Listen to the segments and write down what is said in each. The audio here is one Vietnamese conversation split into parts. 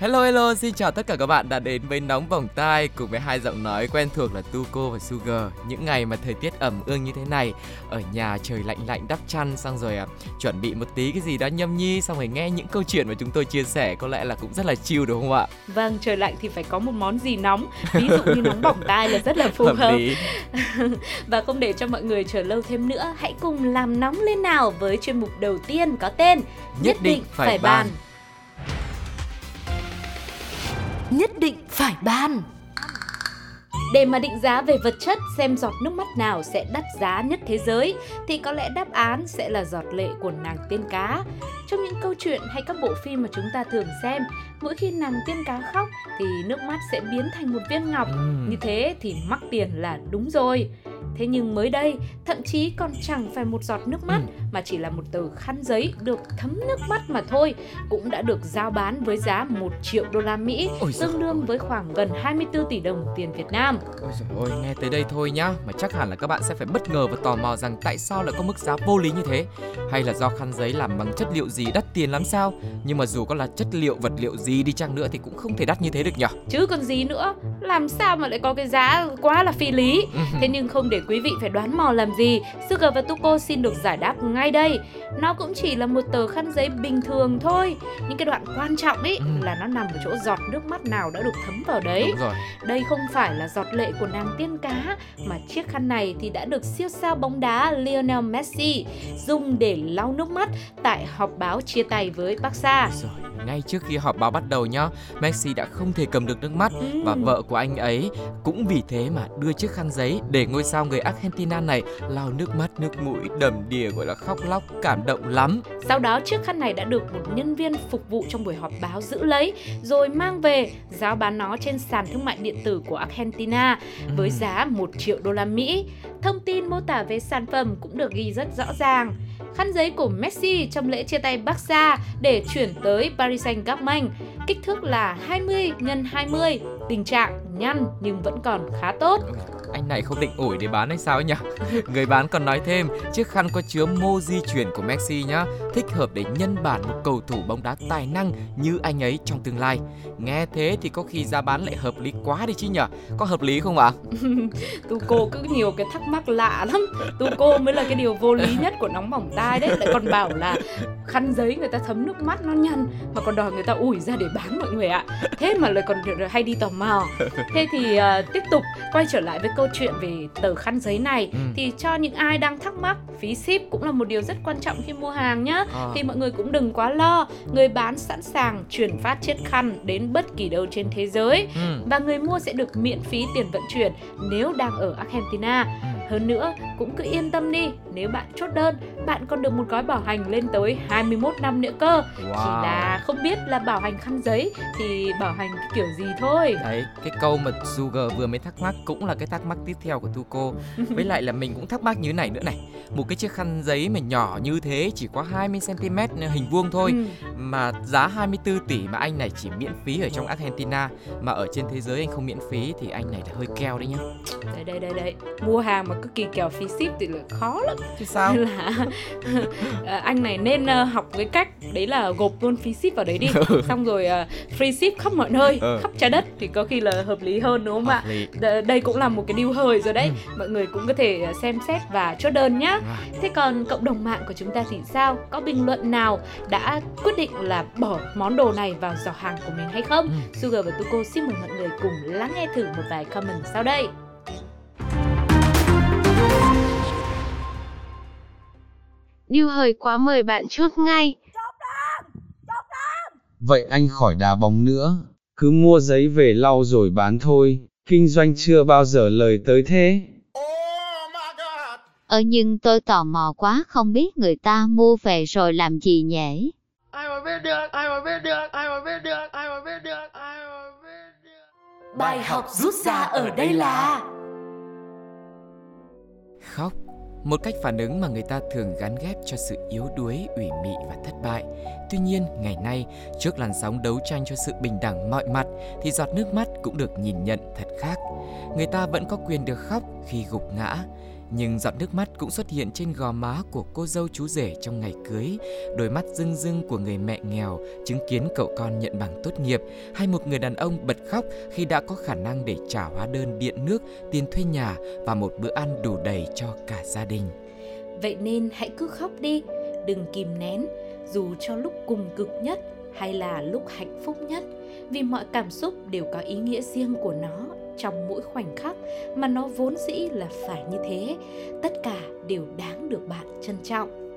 Hello hello, xin chào tất cả các bạn đã đến với Nóng Bỏng Tai cùng với hai giọng nói quen thuộc là Tuko và Sugar. Những ngày mà thời tiết ẩm ương như thế này, ở nhà trời lạnh lạnh đắp chăn xong rồi à, chuẩn bị một tí cái gì đó nhâm nhi xong rồi nghe những câu chuyện mà chúng tôi chia sẻ có lẽ là cũng rất là chill đúng không ạ? Vâng, trời lạnh thì phải có một món gì nóng Ví dụ như nóng bỏng tai là rất là phù hợp. Và không để cho mọi người chờ lâu thêm nữa Hãy cùng làm nóng lên nào với chuyên mục đầu tiên có tên Nhất định phải bàn. Nhất định phải ban để mà định giá về vật chất xem giọt nước mắt nào sẽ đắt giá nhất thế giới thì có lẽ đáp án sẽ là giọt lệ của nàng tiên cá. Trong những câu chuyện hay các bộ phim mà chúng ta thường xem, mỗi khi nàng tiên cá khóc thì nước mắt sẽ biến thành một viên ngọc. Ừm. Như thế thì mắc tiền là đúng rồi. Thế nhưng mới đây, thậm chí còn chẳng phải một giọt nước mắt Ừ. mà chỉ là một tờ khăn giấy được thấm nước mắt mà thôi, cũng đã được giao bán với giá 1 triệu đô la Mỹ, Ôi tương đương với khoảng gần 24 tỷ đồng tiền Việt Nam. Ôi dồi ôi, nghe tới đây thôi nhá Mà chắc hẳn là các bạn sẽ phải bất ngờ và tò mò rằng tại sao lại có mức giá vô lý như thế Hay là do khăn giấy làm bằng chất liệu gì đắt tiền lắm sao Nhưng mà dù có là chất liệu vật liệu gì đi chăng nữa thì cũng không thể đắt như thế được nhở Chứ còn gì nữa, làm sao mà lại có cái giá quá là phi lý. Thế nhưng không để quý vị phải đoán mò làm gì, Sugar và Tuko xin được giải đáp ngay đây. Nó cũng chỉ là một tờ khăn giấy bình thường thôi. Những cái đoạn quan trọng ấy Ừ. là nó nằm ở chỗ giọt nước mắt nào đã được thấm vào đấy. Đúng rồi Đây không phải là giọt lệ của nàng tiên cá mà chiếc khăn này thì đã được siêu sao bóng đá Lionel Messi dùng để lau nước mắt tại họp báo chia tay với Barca. Rồi, ngay trước khi họp báo bắt đầu nhá, Messi đã không thể cầm được nước mắt Ừ. và vợ của anh ấy cũng vì thế mà đưa chiếc khăn giấy để ngôi sao người Argentina này lau nước mắt nước mũi đầm đìa gọi là khóc lóc cảm động lắm. Sau đó chiếc khăn này đã được một nhân viên phục vụ trong buổi họp báo giữ lấy rồi mang về giao bán nó trên sàn thương mại điện tử của Argentina với Ừm. giá 1 triệu đô la Mỹ. Thông tin mô tả về sản phẩm cũng được ghi rất rõ ràng. Khăn giấy của Messi trong lễ chia tay Barca để chuyển tới Paris Saint-Germain, kích thước là 20 x 20, tình trạng nhăn nhưng vẫn còn khá tốt. Anh này không định ủi để bán hay sao ấy nhỉ? Người bán còn nói thêm, chiếc khăn có chứa mô di chuyển của Messi nhá, thích hợp để nhân bản một cầu thủ bóng đá tài năng như anh ấy trong tương lai. Nghe thế thì có khi giá bán lại hợp lý quá đi chứ nhỉ? Có hợp lý không ạ? tu cô cứ nhiều cái thắc mắc lạ lắm tu cô mới là cái điều vô lý nhất của nóng bỏng tai đấy Lại còn bảo là khăn giấy người ta thấm nước mắt nó nhăn Mà còn đòi người ta ủi ra để bán mọi người ạ Thế mà lại còn hay đi tò mò Thế thì uh, tiếp tục quay trở lại với câu chuyện về tờ khăn giấy này Ừ. Thì cho những ai đang thắc mắc Phí ship cũng là một điều rất quan trọng khi mua hàng nhá À. thì mọi người cũng đừng quá lo Người bán sẵn sàng chuyển phát chiếc khăn đến bất kỳ đâu trên thế giới Ừ. và người mua sẽ được miễn phí tiền vận chuyển nếu đang ở Argentina. Ừ. Hơn nữa, cũng cứ yên tâm đi, nếu bạn chốt đơn, bạn còn được một gói bảo hành lên tới 21 năm nữa cơ. Chỉ Wow. là không biết là bảo hành khăn giấy thì bảo hành kiểu gì thôi. Đấy, cái câu mà Sugar vừa mới thắc mắc cũng là cái thắc mắc tiếp theo của Tuko. Với lại là mình cũng thắc mắc như này nữa này. Một cái chiếc khăn giấy mà nhỏ như thế chỉ có 20 cm hình vuông thôi Ừ. mà giá 24 tỷ mà anh này chỉ miễn phí ở trong Argentina mà ở trên thế giới anh không miễn phí thì anh này là hơi keo đấy nhá. Đây đây đây đây, mua hàng mà cứ kỳ kèo phí ship thì là khó lắm. Chứ sao? Là à, anh này nên ờ, học cái cách đấy là gộp luôn phí ship vào đấy đi. Xong rồi ờ, free ship khắp mọi nơi, Ừ. khắp trái đất thì có khi là hợp lý hơn đúng không ạ? Lý. Đây cũng là một cái điều hời rồi đấy Ừ. mọi người cũng có thể ờ, xem xét và chốt đơn nhá thế còn cộng đồng mạng của chúng ta thì sao có bình luận nào đã quyết định là bỏ món đồ này vào giỏ hàng của mình hay không Ừ. Sugar và Tuko xin mời mọi người cùng lắng nghe thử một vài comment sau đây Điêu hời quá mời bạn chốt ngay. Vậy anh khỏi đá bóng nữa, cứ mua giấy về lau rồi bán thôi, kinh doanh chưa bao giờ lời tới thế. Ờ nhưng tôi tò mò quá không biết người ta mua về rồi làm gì nhỉ? ai mà biết được? Ai mà biết được? Ai mà biết được? Ai mà biết được? Ai mà biết được? Bài học rút ra ở đây là Khóc một cách phản ứng mà người ta thường gắn ghép cho sự yếu đuối, ủy mị và thất bại. Tuy nhiên, ngày nay, trước làn sóng đấu tranh cho sự bình đẳng mọi mặt thì giọt nước mắt cũng được nhìn nhận thật khác. Người ta vẫn có quyền được khóc khi gục ngã, nhưng giọt nước mắt cũng xuất hiện trên gò má của cô dâu chú rể trong ngày cưới, đôi mắt rưng rưng của người mẹ nghèo chứng kiến cậu con nhận bằng tốt nghiệp, hay một người đàn ông bật khóc khi đã có khả năng để trả hóa đơn điện nước, tiền thuê nhà và một bữa ăn đủ đầy cho cả gia đình. Vậy nên hãy cứ khóc đi, đừng kìm nén, dù cho lúc cùng cực nhất hay là lúc hạnh phúc nhất, vì mọi cảm xúc đều có ý nghĩa riêng của nó trong mỗi khoảnh khắc mà nó vốn dĩ là phải như thế. Tất cả đều đáng được bạn trân trọng.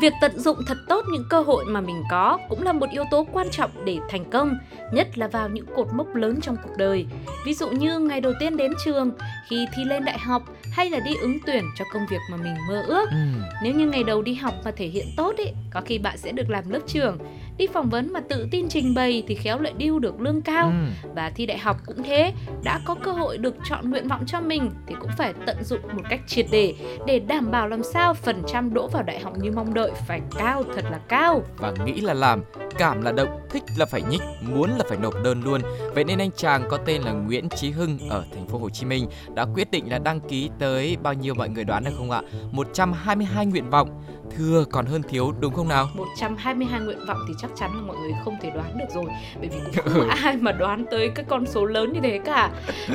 Việc tận dụng thật tốt những cơ hội mà mình có cũng là một yếu tố quan trọng để thành công, nhất là vào những cột mốc lớn trong cuộc đời. Ví dụ như ngày đầu tiên đến trường, khi thi lên đại học hay là đi ứng tuyển cho công việc mà mình mơ ước. Ừ. Nếu như ngày đầu đi học mà thể hiện tốt ý, có khi bạn sẽ được làm lớp trưởng đi phỏng vấn mà tự tin trình bày thì khéo lại điêu được lương cao. Ừ. và thi đại học cũng thế đã có cơ hội được chọn nguyện vọng cho mình thì cũng phải tận dụng một cách triệt để để đảm bảo làm sao phần trăm đỗ vào đại học như mong đợi phải cao thật là cao. Và nghĩ là làm cảm là động thích là phải nhích muốn là phải nộp đơn luôn. Vậy nên anh chàng có tên là Nguyễn Chí Hưng ở thành phố Hồ Chí Minh đã quyết định là đăng ký tới bao nhiêu mọi người đoán được không ạ? 122 nguyện vọng. Thưa còn hơn thiếu đúng không nào? 122 nguyện vọng thì chắc chắn là mọi người không thể đoán được rồi. Bởi vì cũng không ai mà đoán tới cái con số lớn như thế cả.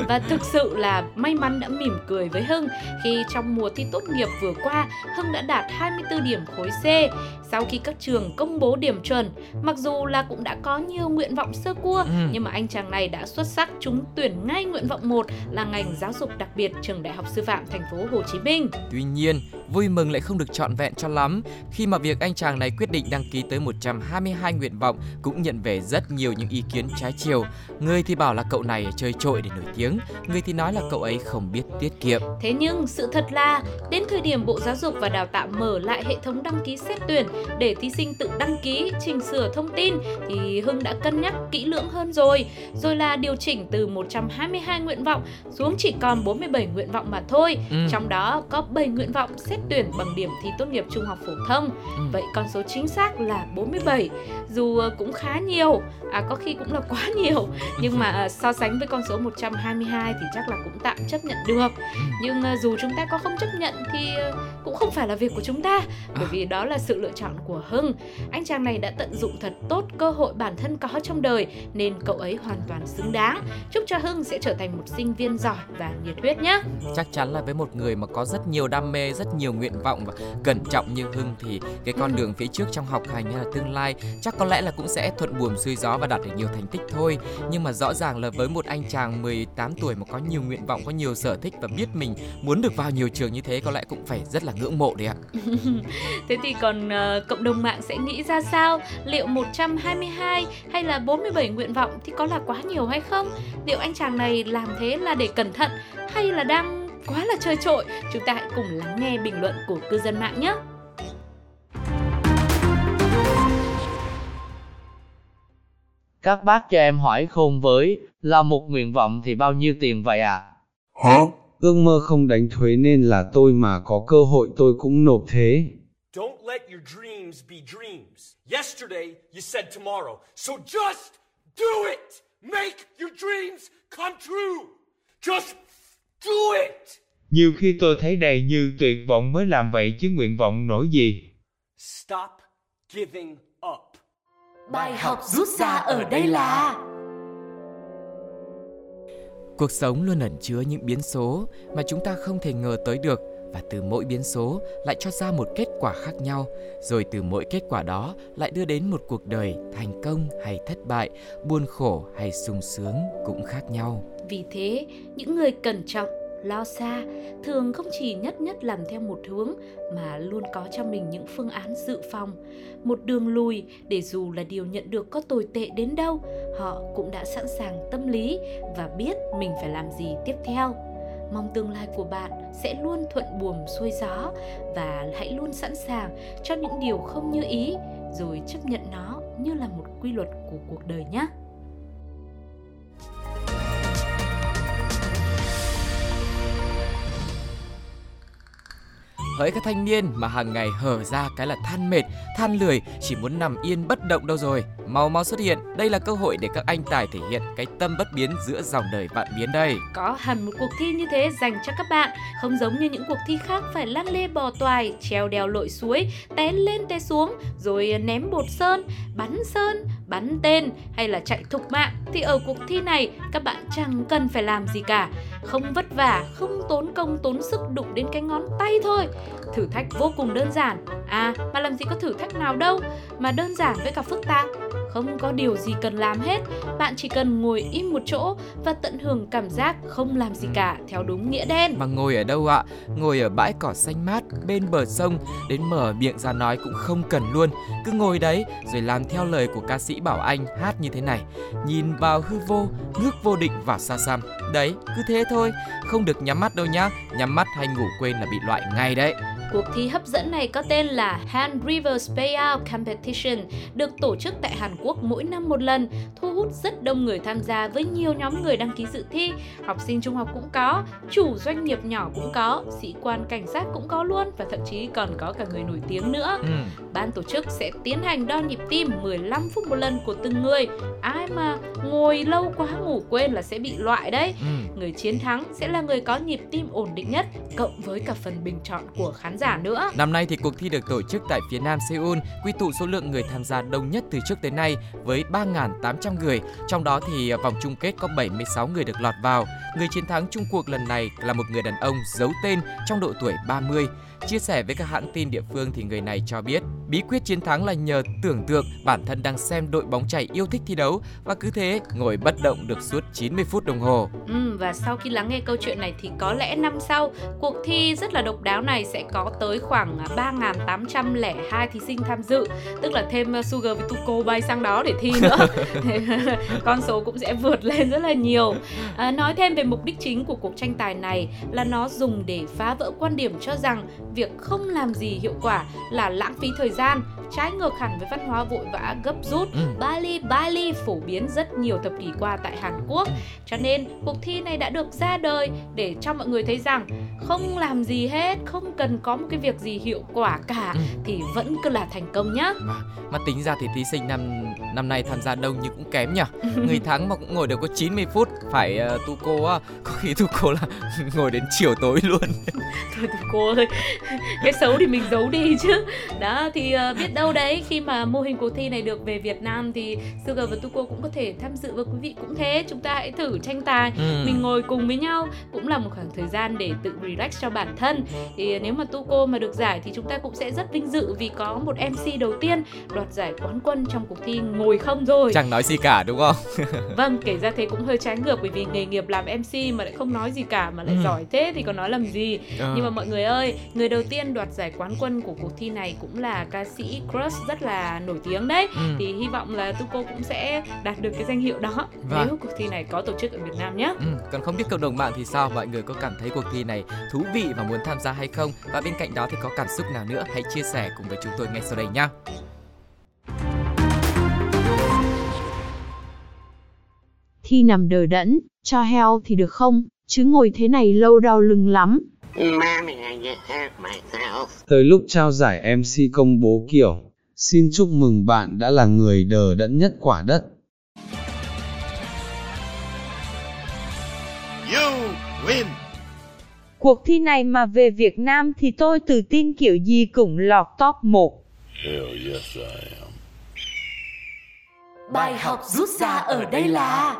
Và thực sự là may mắn đã mỉm cười với Hưng Khi trong mùa thi tốt nghiệp vừa qua Hưng đã đạt 24 điểm khối C Sau khi các trường công bố điểm chuẩn Mặc dù là cũng đã có nhiều nguyện vọng sơ cua ừ. Nhưng mà anh chàng này đã xuất sắc trúng tuyển ngay nguyện vọng 1 Là ngành giáo dục đặc biệt trường Đại học Sư phạm thành phố Hồ Chí Minh Tuy nhiên, vui mừng lại không được trọn vẹn cho lắm khi mà việc anh chàng này quyết định đăng ký tới 122 nguyện vọng cũng nhận về rất nhiều những ý kiến trái chiều. Người thì bảo là cậu này chơi trội để nổi tiếng, người thì nói là cậu ấy không biết tiết kiệm. Thế nhưng sự thật là đến thời điểm Bộ Giáo dục và Đào tạo mở lại hệ thống đăng ký xét tuyển để thí sinh tự đăng ký, chỉnh sửa thông tin thì Hưng đã cân nhắc kỹ lưỡng hơn rồi. Rồi là điều chỉnh từ 122 nguyện vọng xuống chỉ còn 47 nguyện vọng mà thôi. Ừ. Trong đó có 7 nguyện vọng xét tuyển bằng điểm thi tốt nghiệp trung học phổ thông. Ừ. Vậy con số chính xác là 47. Dù ờ, cũng khá nhiều, à có khi cũng là quá nhiều, nhưng mà ờ, so sánh với con số 122 thì chắc là cũng tạm chấp nhận được. Ừ. Nhưng ờ, dù chúng ta có không chấp nhận thì cũng không phải là việc của chúng ta, bởi à. vì đó là sự lựa chọn của Hưng. Anh chàng này đã tận dụng thật tốt cơ hội bản thân có trong đời nên cậu ấy hoàn toàn xứng đáng. Chúc cho Hưng sẽ trở thành một sinh viên giỏi và nhiệt huyết nhé. Chắc chắn là với một người mà có rất nhiều đam mê, rất nhiều nguyện vọng và cẩn trọng như Hưng thì cái con đường phía trước trong học hành hay là tương lai chắc có lẽ là cũng sẽ thuận buồm xuôi gió và đạt được nhiều thành tích thôi. Nhưng mà rõ ràng là với một anh chàng 18 tuổi mà có nhiều nguyện vọng, có nhiều sở thích và biết mình muốn được vào nhiều trường như thế có lẽ cũng phải rất là ngưỡng mộ đấy ạ. thế thì còn uh, cộng đồng mạng sẽ nghĩ ra sao? Liệu 122 hay là 47 nguyện vọng thì có là quá nhiều hay không? Liệu anh chàng này làm thế là để cẩn thận hay là đang quá là chơi trội? Chúng ta hãy cùng lắng nghe bình luận của cư dân mạng nhé. Các bác cho em hỏi khôn với, là một nguyện vọng thì bao nhiêu tiền vậy ạ? À? Hả? Ước mơ không đánh thuế nên là tôi mà có cơ hội tôi cũng nộp thế. Don't let your dreams be dreams. Yesterday you said tomorrow. So just do it. Make your dreams come true. Just do it. Nhiều khi tôi thấy đầy như tuyệt vọng mới làm vậy chứ nguyện vọng nổi gì. Stop giving Bài học rút ra ở đây là Cuộc sống luôn ẩn chứa những biến số mà chúng ta không thể ngờ tới được và từ mỗi biến số lại cho ra một kết quả khác nhau, rồi từ mỗi kết quả đó lại đưa đến một cuộc đời thành công hay thất bại, buồn khổ hay sung sướng cũng khác nhau. Vì thế, những người cẩn trọng lo xa thường không chỉ nhất nhất làm theo một hướng mà luôn có cho mình những phương án dự phòng. Một đường lùi để dù là điều nhận được có tồi tệ đến đâu họ cũng đã sẵn sàng tâm lý và biết mình phải làm gì tiếp theo mong tương lai của bạn sẽ luôn thuận buồm xuôi gió và hãy luôn sẵn sàng cho những điều không như ý, rồi chấp nhận nó như là một quy luật của cuộc đời nhé. Hỡi các thanh niên mà hàng ngày hở ra cái là than mệt, than lười, chỉ muốn nằm yên bất động đâu rồi. Mau mau xuất hiện, đây là cơ hội để các anh tài thể hiện cái tâm bất biến giữa dòng đời vạn biến đây. Có hẳn một cuộc thi như thế dành cho các bạn, không giống như những cuộc thi khác phải lăn lê bò toài, treo đèo lội suối, té lên té xuống, rồi ném bột sơn, bắn sơn, bắn tên hay là chạy thục mạng thì ở cuộc thi này các bạn chẳng cần phải làm gì cả. Không vất vả, không tốn công, tốn sức đụng đến cái ngón tay thôi. Thử thách vô cùng đơn giản. À mà làm gì có thử thách nào đâu, mà đơn giản với cả phức tạp không có điều gì cần làm hết. Bạn chỉ cần ngồi im một chỗ và tận hưởng cảm giác không làm gì cả theo đúng nghĩa đen. Mà ngồi ở đâu ạ? Ngồi ở bãi cỏ xanh mát bên bờ sông, đến mở miệng ra nói cũng không cần luôn. Cứ ngồi đấy, rồi làm theo lời của ca sĩ bảo anh hát như thế này. Nhìn vào hư vô nước vô định và xa xăm. Đấy, cứ thế thôi, không được nhắm mắt đâu nhá. Nhắm mắt hay ngủ quên là bị loại ngay đấy. Cuộc thi hấp dẫn này có tên là Han River Payout Competition, được tổ chức tại Hàn Quốc mỗi năm một lần, thu hút rất đông người tham gia với nhiều nhóm người đăng ký dự thi. Học sinh trung học cũng có, chủ doanh nghiệp nhỏ cũng có, sĩ quan cảnh sát cũng có luôn và thậm chí còn có cả người nổi tiếng nữa. Ừ. Ban tổ chức sẽ tiến hành đo nhịp tim 15 phút một lần của từng người. Ai mà ngồi lâu quá ngủ quên là sẽ bị loại đấy. Ừ. Người chiến thắng sẽ là người có nhịp tim ổn định nhất, cộng với cả phần bình chọn của khán giả nữa. Năm nay thì cuộc thi được tổ chức tại phía nam Seoul, quy tụ số lượng người tham gia đông nhất từ trước tới nay với 3.800 người. Trong đó thì vòng chung kết có 76 người được lọt vào. Người chiến thắng chung cuộc lần này là một người đàn ông giấu tên trong độ tuổi 30. Chia sẻ với các hãng tin địa phương thì người này cho biết bí quyết chiến thắng là nhờ tưởng tượng bản thân đang xem đội bóng chày yêu thích thi đấu và cứ thế ngồi bất động được suốt 90 phút đồng hồ. Ừ, và sau khi lắng nghe câu chuyện này thì có lẽ năm sau cuộc thi rất là độc đáo này sẽ có tới khoảng 3.802 thí sinh tham dự, tức là thêm uh, Sugar với Tuko bay sang đó để thi nữa. Con số cũng sẽ vượt lên rất là nhiều. À, nói thêm về mục đích chính của cuộc tranh tài này là nó dùng để phá vỡ quan điểm cho rằng việc không làm gì hiệu quả là lãng phí thời gian trái ngược hẳn với văn hóa vội vã gấp rút ừ. Bali Bali phổ biến rất nhiều thập kỷ qua tại Hàn Quốc ừ. cho nên cuộc thi này đã được ra đời để cho mọi người thấy rằng không làm gì hết không cần có một cái việc gì hiệu quả cả ừ. thì vẫn cứ là thành công nhá mà, mà tính ra thì thí sinh năm năm nay tham gia đông nhưng cũng kém nhỉ người thắng mà cũng ngồi được có 90 phút phải uh, tu cô uh, có khi tu cô là ngồi đến chiều tối luôn thôi tu cô ơi cái xấu thì mình giấu đi chứ. Đó thì uh, biết đâu đấy khi mà mô hình cuộc thi này được về Việt Nam thì Sugar và Tuko cũng có thể tham dự và quý vị cũng thế. Chúng ta hãy thử tranh tài. Ừ. mình ngồi cùng với nhau cũng là một khoảng thời gian để tự relax cho bản thân. Thì nếu mà Tuko mà được giải thì chúng ta cũng sẽ rất vinh dự vì có một MC đầu tiên đoạt giải quán quân trong cuộc thi ngồi không rồi. Chẳng nói gì cả đúng không? Vâng kể ra thế cũng hơi trái ngược bởi vì nghề nghiệp làm MC mà lại không nói gì cả mà lại ừ. giỏi thế thì còn nói làm gì? Ừ. nhưng mà mọi người ơi người đầu tiên đoạt giải quán quân của cuộc thi này cũng là ca sĩ Crush rất là nổi tiếng đấy ừ. thì hy vọng là Tuko cũng sẽ đạt được cái danh hiệu đó vâng. nếu cuộc thi này có tổ chức ở Việt Nam nhé. Ừ. Còn không biết cộng đồng mạng thì sao? Mọi người có cảm thấy cuộc thi này thú vị và muốn tham gia hay không? Và bên cạnh đó thì có cảm xúc nào nữa? Hãy chia sẻ cùng với chúng tôi ngay sau đây nhé. Thi nằm đờ đẫn, cho heo thì được không? Chứ ngồi thế này lâu đau lưng lắm. Tới lúc trao giải MC công bố kiểu, xin chúc mừng bạn đã là người đờ đẫn nhất quả đất. You win. Cuộc thi này mà về Việt Nam thì tôi tự tin kiểu gì cũng lọt top 1. Hell yes I am. Bài học rút ra ở đây là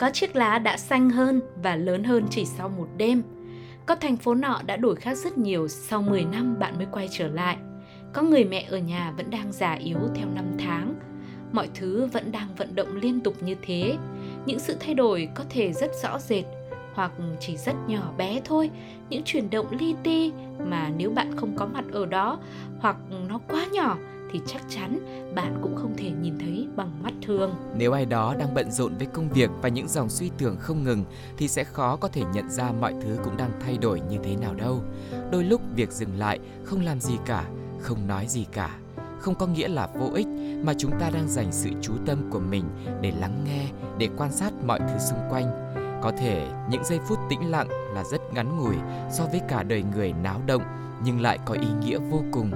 Có chiếc lá đã xanh hơn và lớn hơn chỉ sau một đêm. Có thành phố nọ đã đổi khác rất nhiều sau 10 năm bạn mới quay trở lại. Có người mẹ ở nhà vẫn đang già yếu theo năm tháng. Mọi thứ vẫn đang vận động liên tục như thế. Những sự thay đổi có thể rất rõ rệt hoặc chỉ rất nhỏ bé thôi, những chuyển động li ti mà nếu bạn không có mặt ở đó hoặc nó quá nhỏ thì chắc chắn bạn cũng không thể nhìn thấy bằng mắt thường. Nếu ai đó đang bận rộn với công việc và những dòng suy tưởng không ngừng thì sẽ khó có thể nhận ra mọi thứ cũng đang thay đổi như thế nào đâu. Đôi lúc việc dừng lại, không làm gì cả, không nói gì cả không có nghĩa là vô ích mà chúng ta đang dành sự chú tâm của mình để lắng nghe, để quan sát mọi thứ xung quanh. Có thể những giây phút tĩnh lặng là rất ngắn ngủi so với cả đời người náo động nhưng lại có ý nghĩa vô cùng.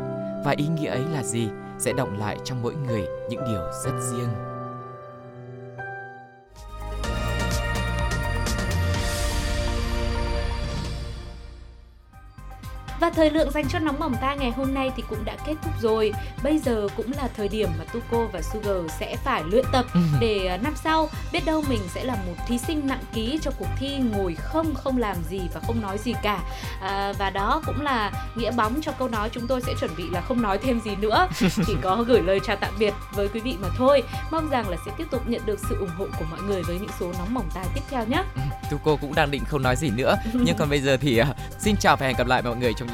Và ý nghĩa ấy là gì? Sẽ động lại trong mỗi người những điều rất riêng. Và thời lượng dành cho nóng bỏng ta ngày hôm nay thì cũng đã kết thúc rồi. Bây giờ cũng là thời điểm mà Tuko và Sugar sẽ phải luyện tập ừ. để à, năm sau biết đâu mình sẽ là một thí sinh nặng ký cho cuộc thi ngồi không không làm gì và không nói gì cả. À, và đó cũng là nghĩa bóng cho câu nói chúng tôi sẽ chuẩn bị là không nói thêm gì nữa, chỉ có gửi lời chào tạm biệt với quý vị mà thôi. Mong rằng là sẽ tiếp tục nhận được sự ủng hộ của mọi người với những số nóng bỏng tai tiếp theo nhé. Ừ, Tuko cũng đang định không nói gì nữa, nhưng còn bây giờ thì uh, xin chào và hẹn gặp lại mọi người trong